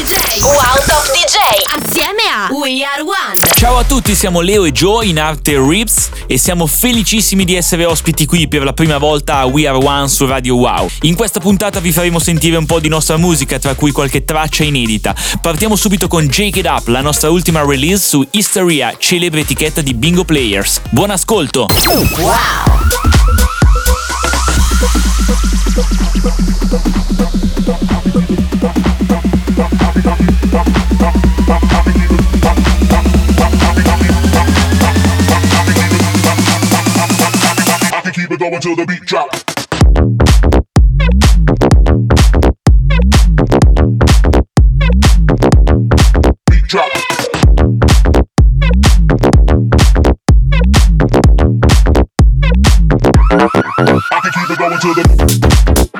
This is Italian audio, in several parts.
DJ. Wow Top DJ. Assieme a We Are One. Ciao a tutti, siamo Leo e Joe in arte Rips e siamo felicissimi di essere ospiti qui per la prima volta a We Are One su Radio Wow. In questa puntata vi faremo sentire un po' di nostra musica, tra cui qualche traccia inedita. Partiamo subito con Jake It Up, la nostra ultima release su Hysteria, celebre etichetta di Bingo Players. Buon ascolto! Wow! keep it I can keep it going till the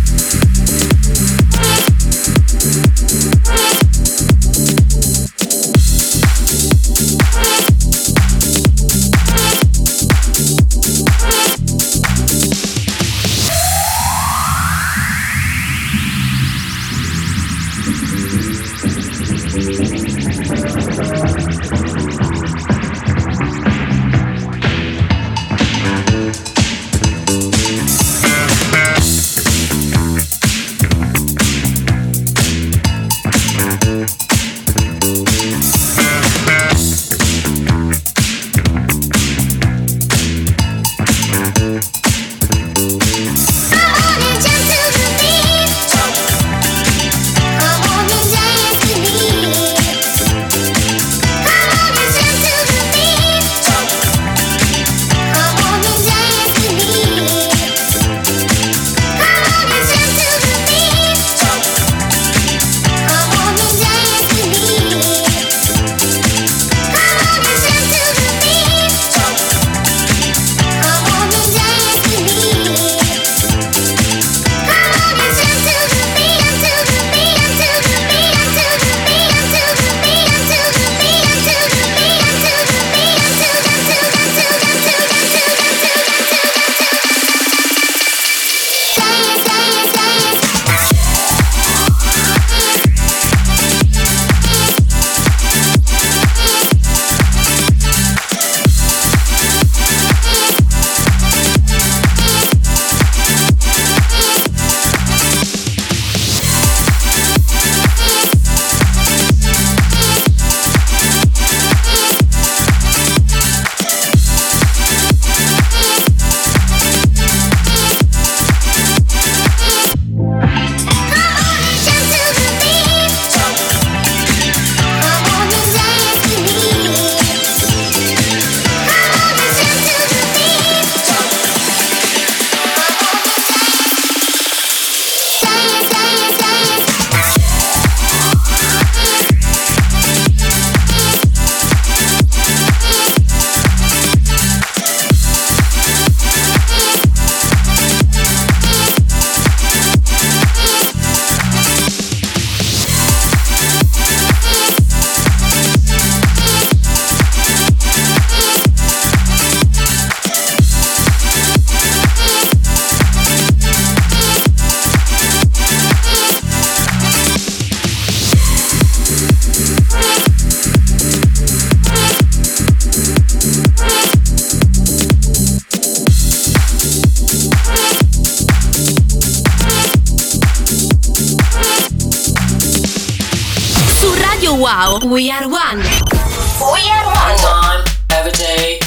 Wow, We Are One. We Are Every One. time, every day,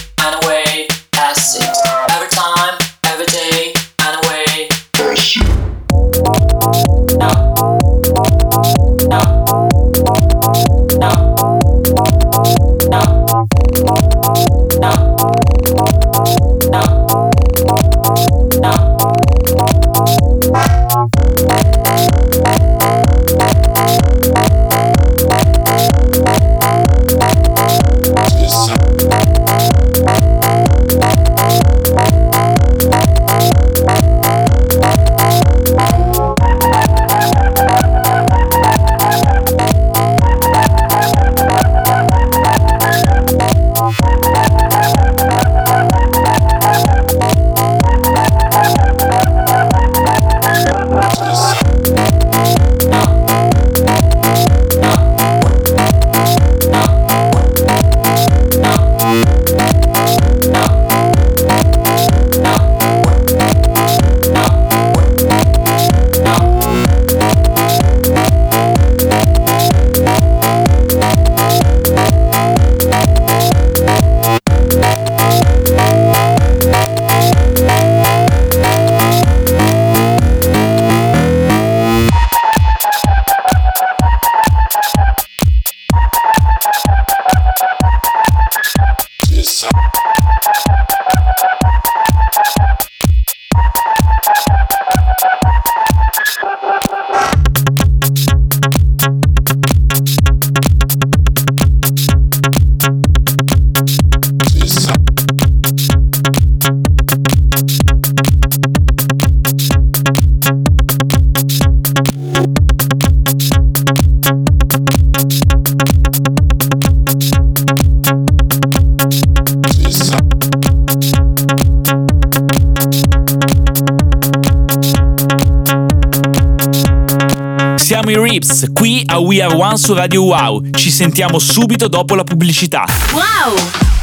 a We Are One su Radio Wow. Ci sentiamo subito dopo la pubblicità. Wow.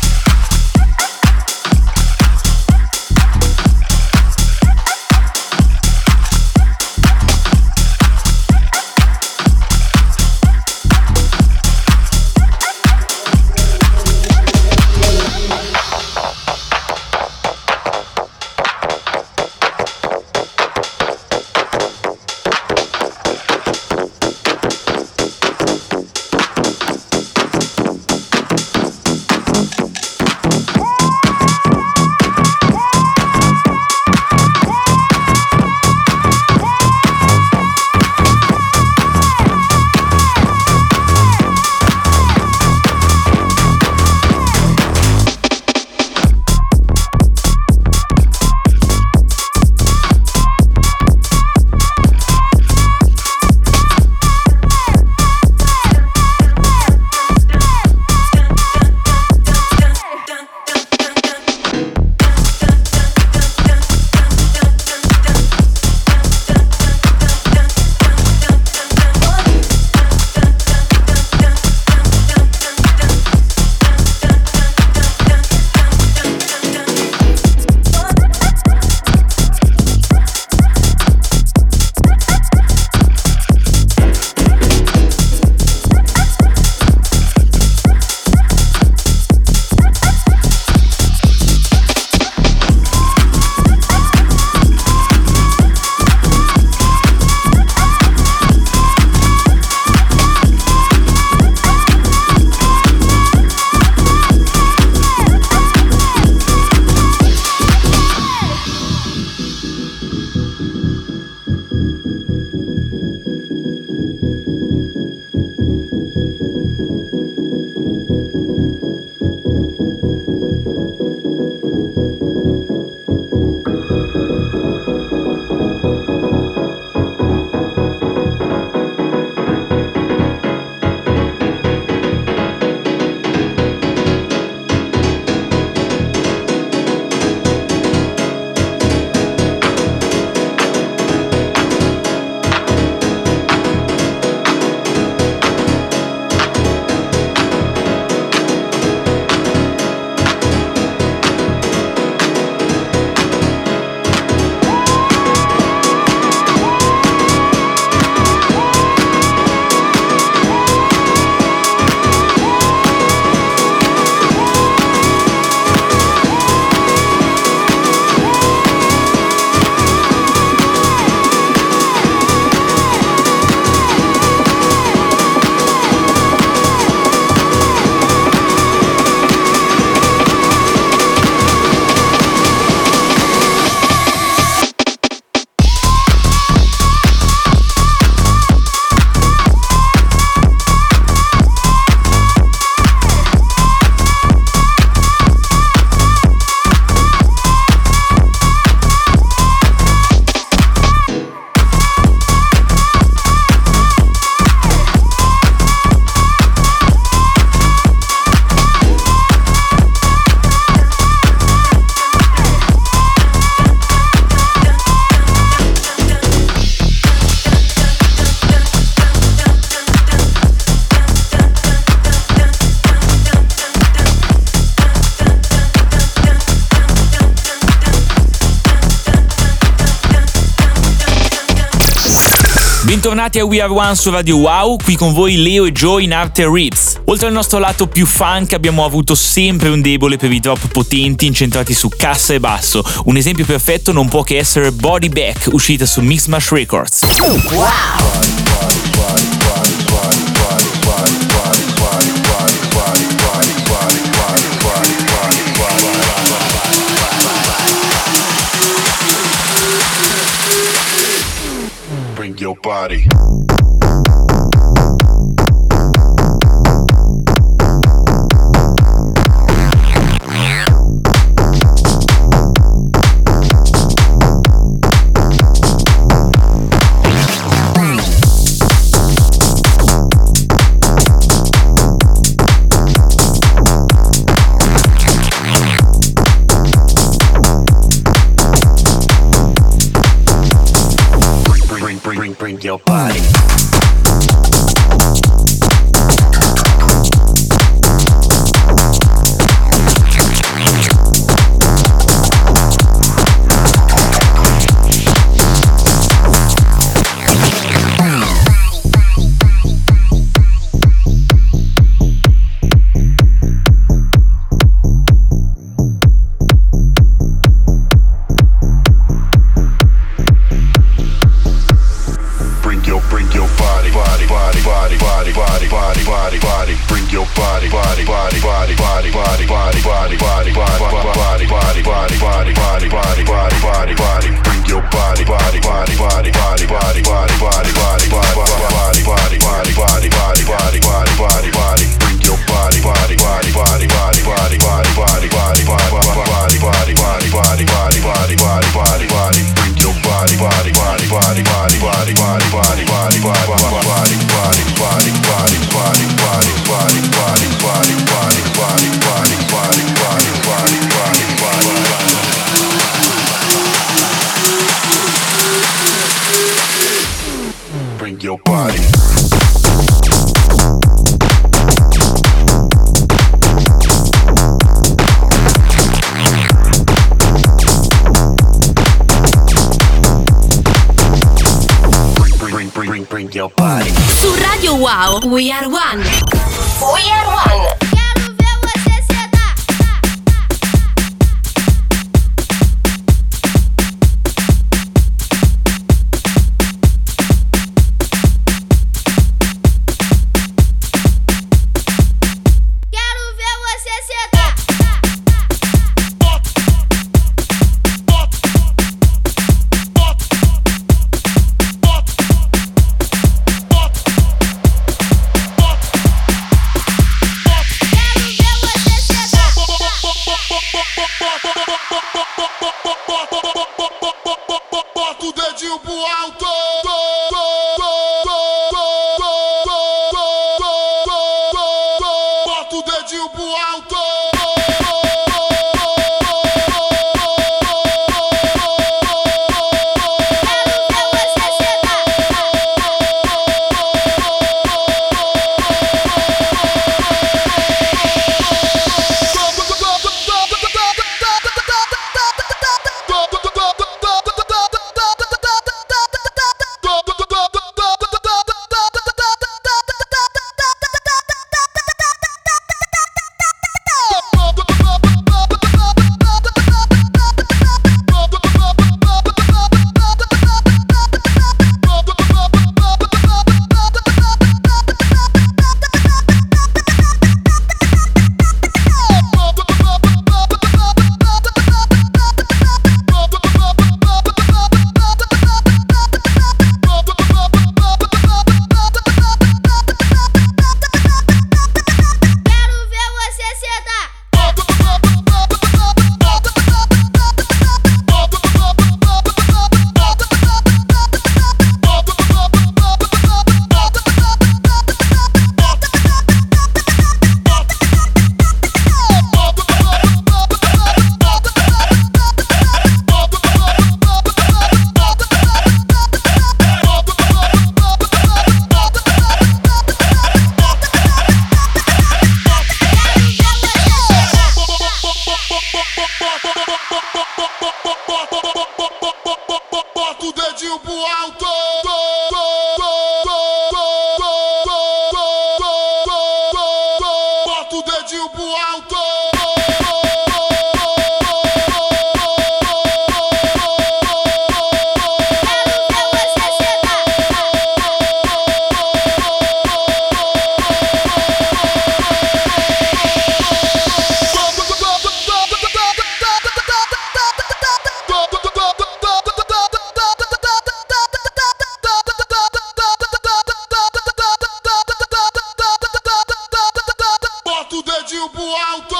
Bentornati a We Are One su Radio Wow, qui con voi Leo e Joe in arte Ritz. Oltre al nostro lato più funk abbiamo avuto sempre un debole per i drop potenti incentrati su cassa e basso. Un esempio perfetto non può che essere Body Back, uscita su Mixmash Records. Wow! body. your body.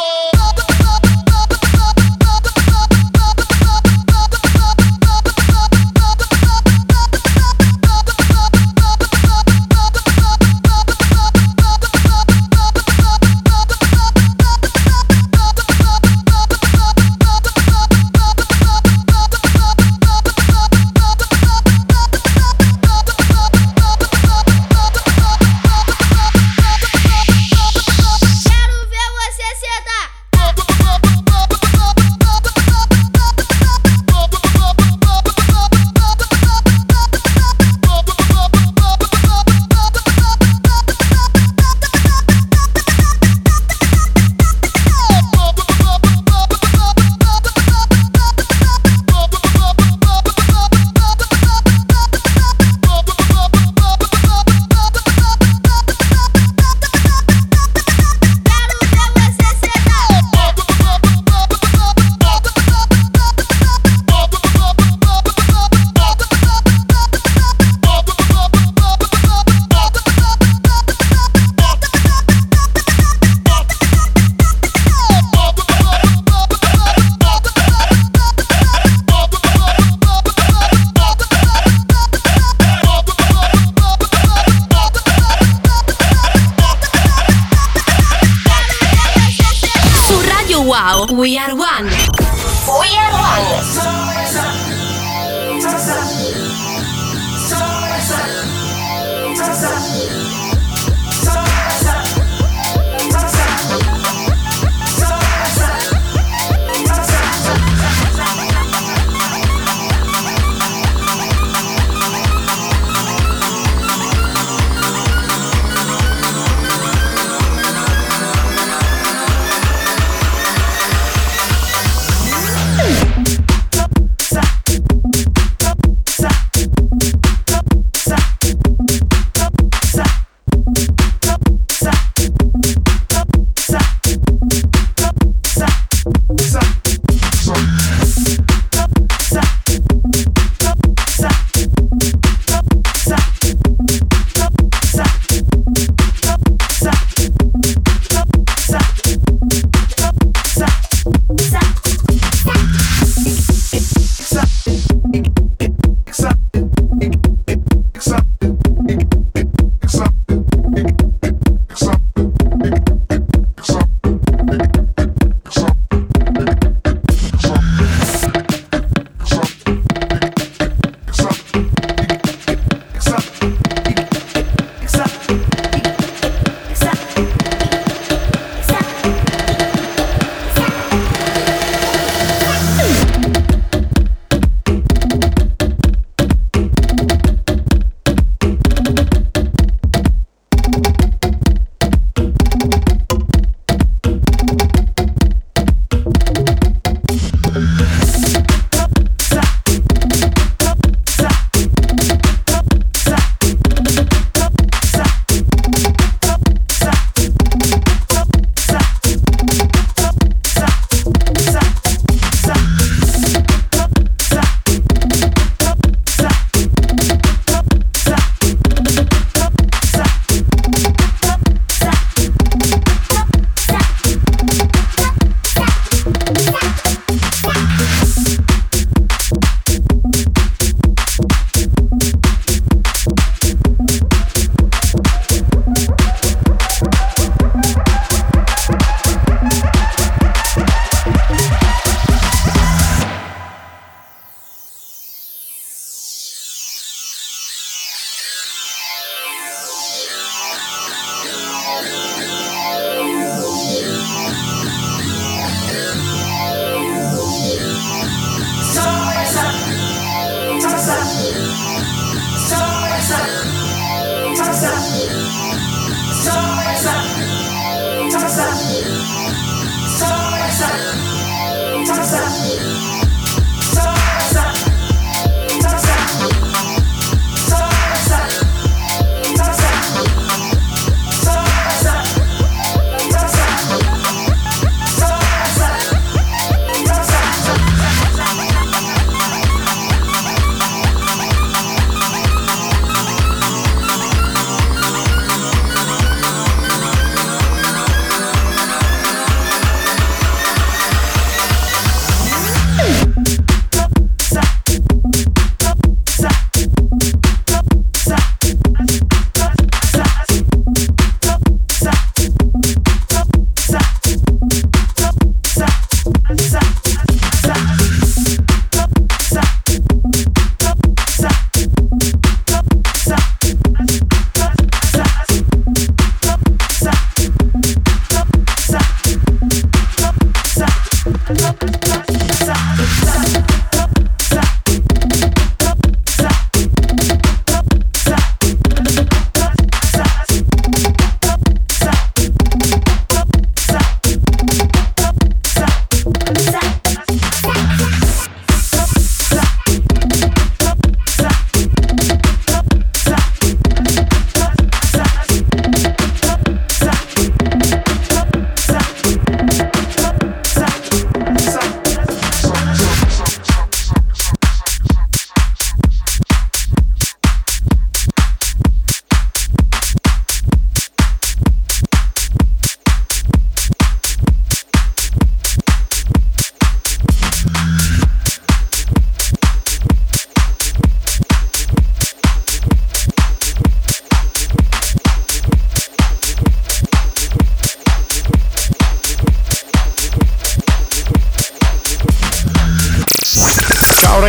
Oh! Radio Wow, We Are One. We Are One.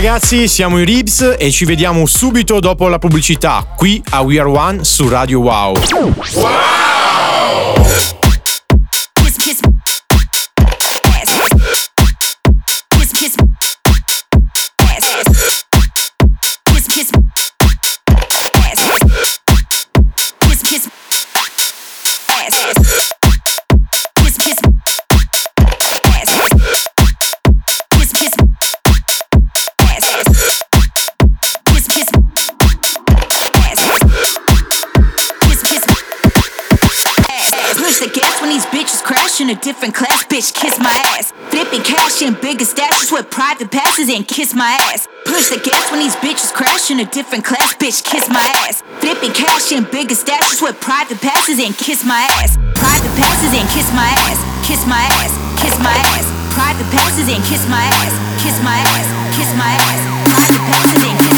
ragazzi, siamo i Ribs e ci vediamo subito dopo la pubblicità qui a We Are One su Radio Wow. wow! a different class, bitch, kiss my ass. Flipping cash in bigger stashes with private passes and kiss my ass. Push the gas when these bitches crash in a different class, bitch, kiss my ass. Flipping cash in bigger stashes with private passes and kiss my ass. Private passes and kiss my ass, kiss my ass, kiss my ass. Private passes and kiss my ass, kiss my ass, kiss my ass. Private passes and kiss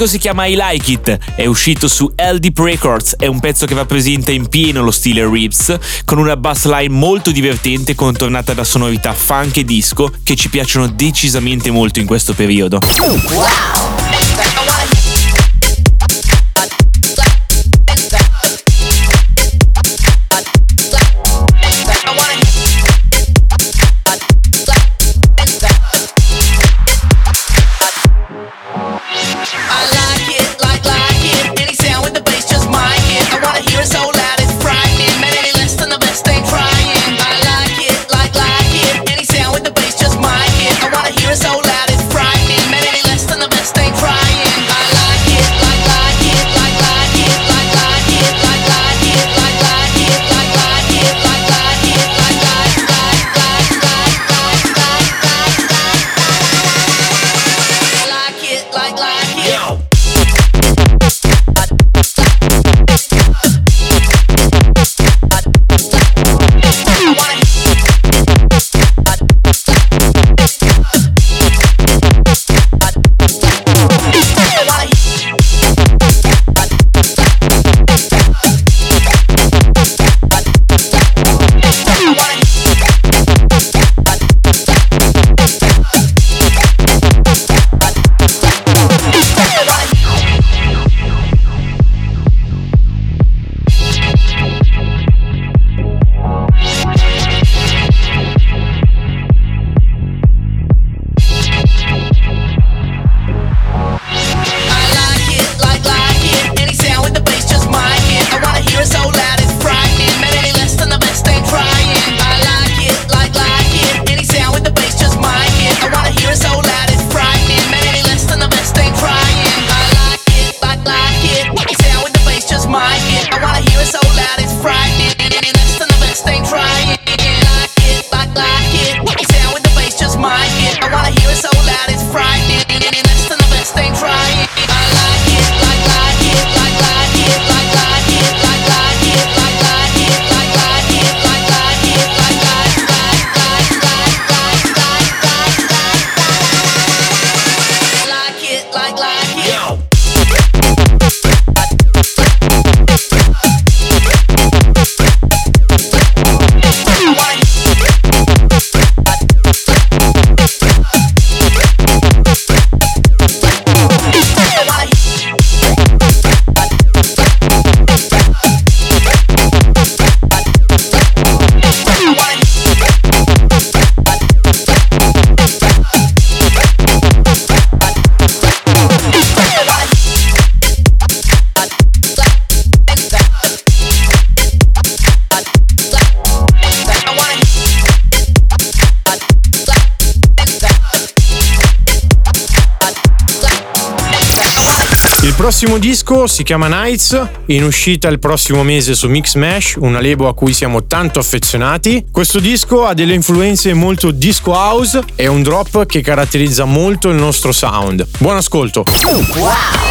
disco si chiama I Like It, è uscito su L Deep Records, è un pezzo che va presente in pieno lo stile Ribs, con una bass line molto divertente contornata da sonorità funk e disco che ci piacciono decisamente molto in questo periodo. Wow! Prossimo disco si chiama Nights, in uscita il prossimo mese su Mix Mash, una label a cui siamo tanto affezionati. Questo disco ha delle influenze molto disco house e un drop che caratterizza molto il nostro sound. Buon ascolto! It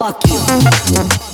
Fuck you.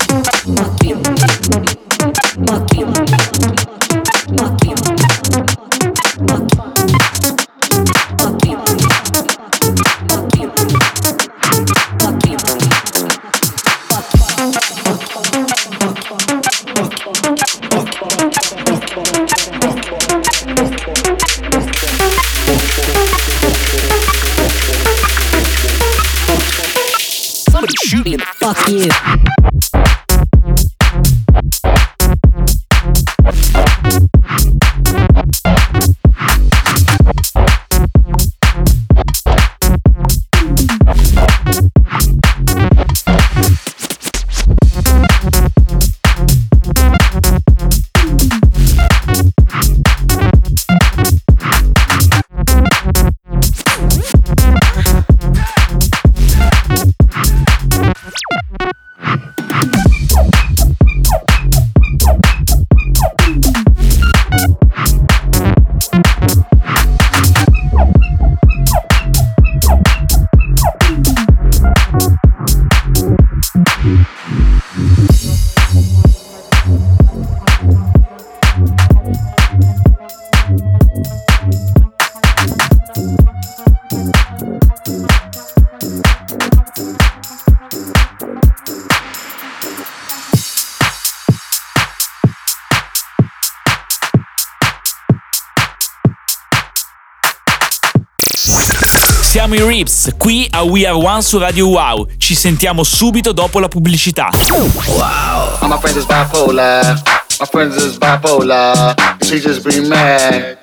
Siamo i Rips, qui a We Are One su Radio Wow. Ci sentiamo subito dopo la pubblicità. All my friends is bipolar. My friends is bipolar. She just be mad.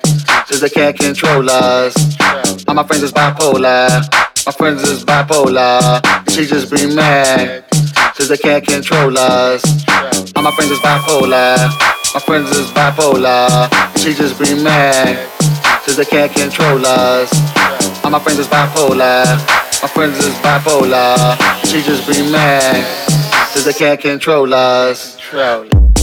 Cause they can't control us. All my friends is bipolar. My friends is bipolar. She just be mad. Cause they can't control us. All my friends is bipolar. My friends is bipolar. She just be mad. Cause they can't control us. All my friends is bipolar. My friends is bipolar. She just be mad. Cause they can't control us. All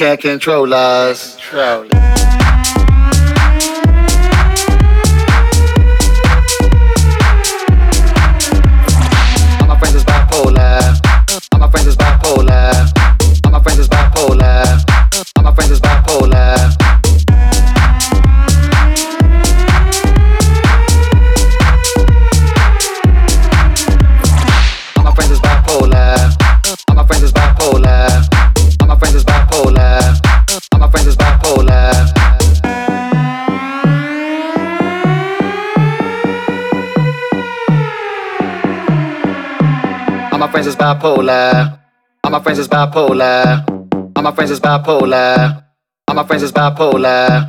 can't control us. Control us. Bipolar. All my friends is bipolar. All my friends is bipolar. All my friends is bipolar.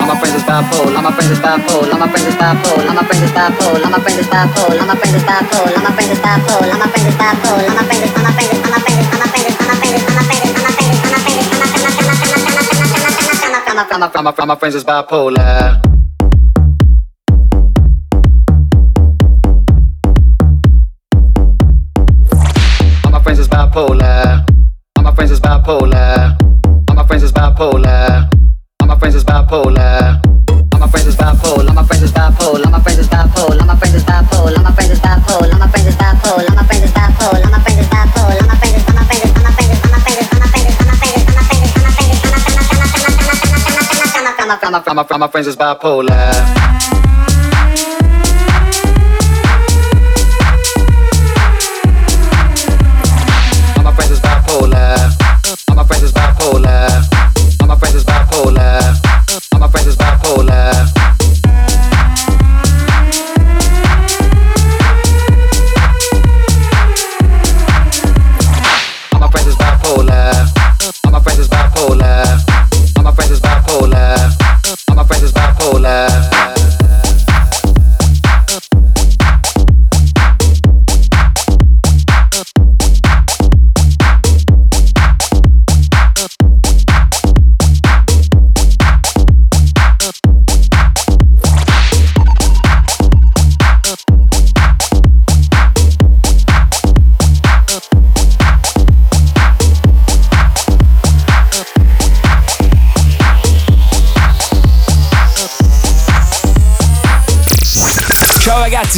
All my friends is bipolar. All my friends is bipolar. All my friends is bipolar. All my friends is bipolar. All my friends is bipolar. All my friends is bipolar. All my friends is bipolar. All my friends is bipolar. All my friends is is all my friends is is all my friends is all all my friends is bipolar. All my friends is bipolar. All my friends is bipolar. All my friends is bipolar. All my friends is bipolar. All my friends is bipolar. All my friends is bipolar. All my friends is bipolar. All my friends is bipolar. All my friends is bipolar. All my friends is bipolar. All my friends is bipolar. All my friends is bipolar. All my friends is all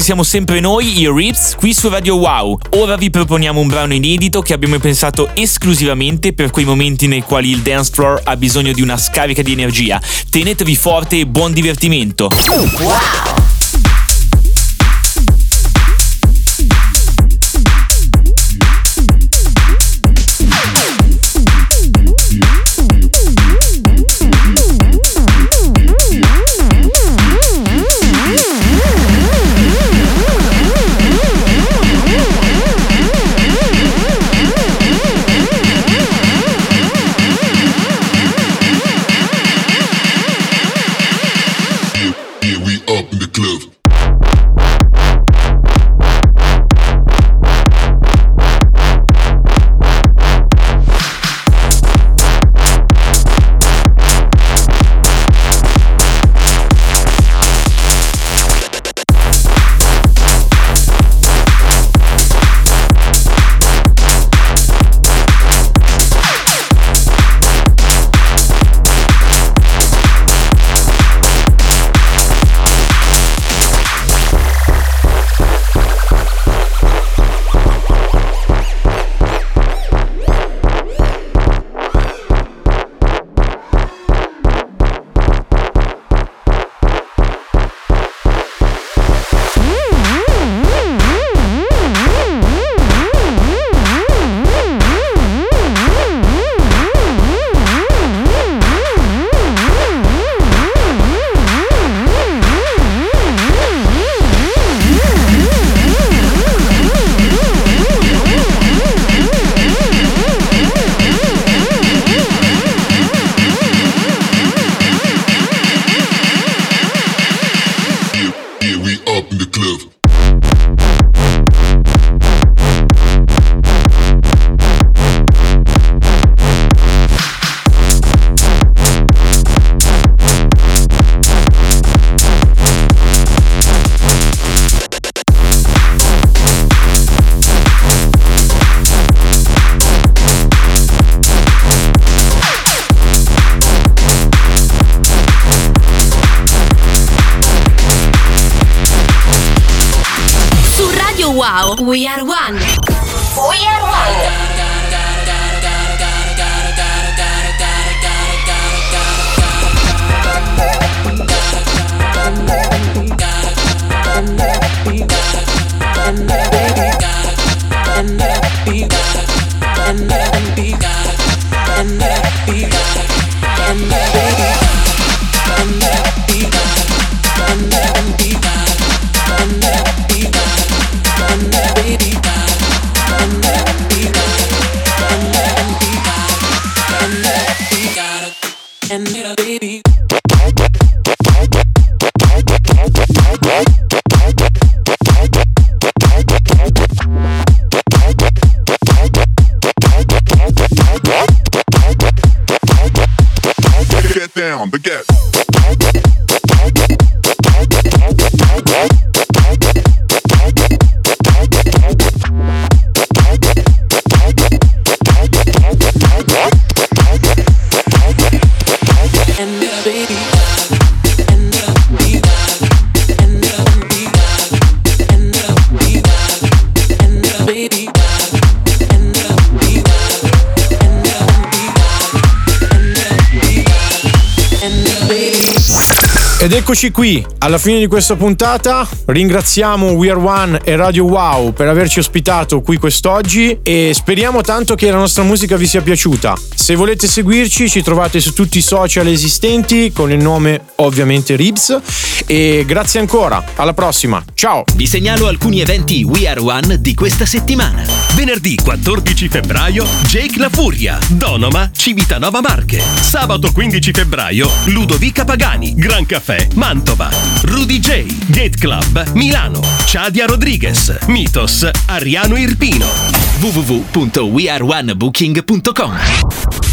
Siamo sempre noi, i Rips, qui su Radio Wow. Ora vi proponiamo un brano inedito che abbiamo pensato esclusivamente per quei momenti nei quali il dance floor ha bisogno di una scarica di energia. Tenetevi forte e buon divertimento. Yeah, and little baby. Eccoci qui, alla fine di questa puntata. Ringraziamo We Are One e Radio Wow per averci ospitato qui quest'oggi e speriamo tanto che la nostra musica vi sia piaciuta. Se volete seguirci ci trovate su tutti i social esistenti con il nome ovviamente Ribs e grazie ancora, alla prossima, ciao! Vi segnalo alcuni eventi We Are One di questa settimana. Venerdì 14 febbraio Jake La Furia, Donoma, Civitanova Marche. Sabato 15 febbraio Ludovica Pagani, Gran Caffè, Mantova. Rudy J, Gate Club, Milano. Chadia Rodriguez, Mitos, Ariano Irpino. www.weareonebooking.com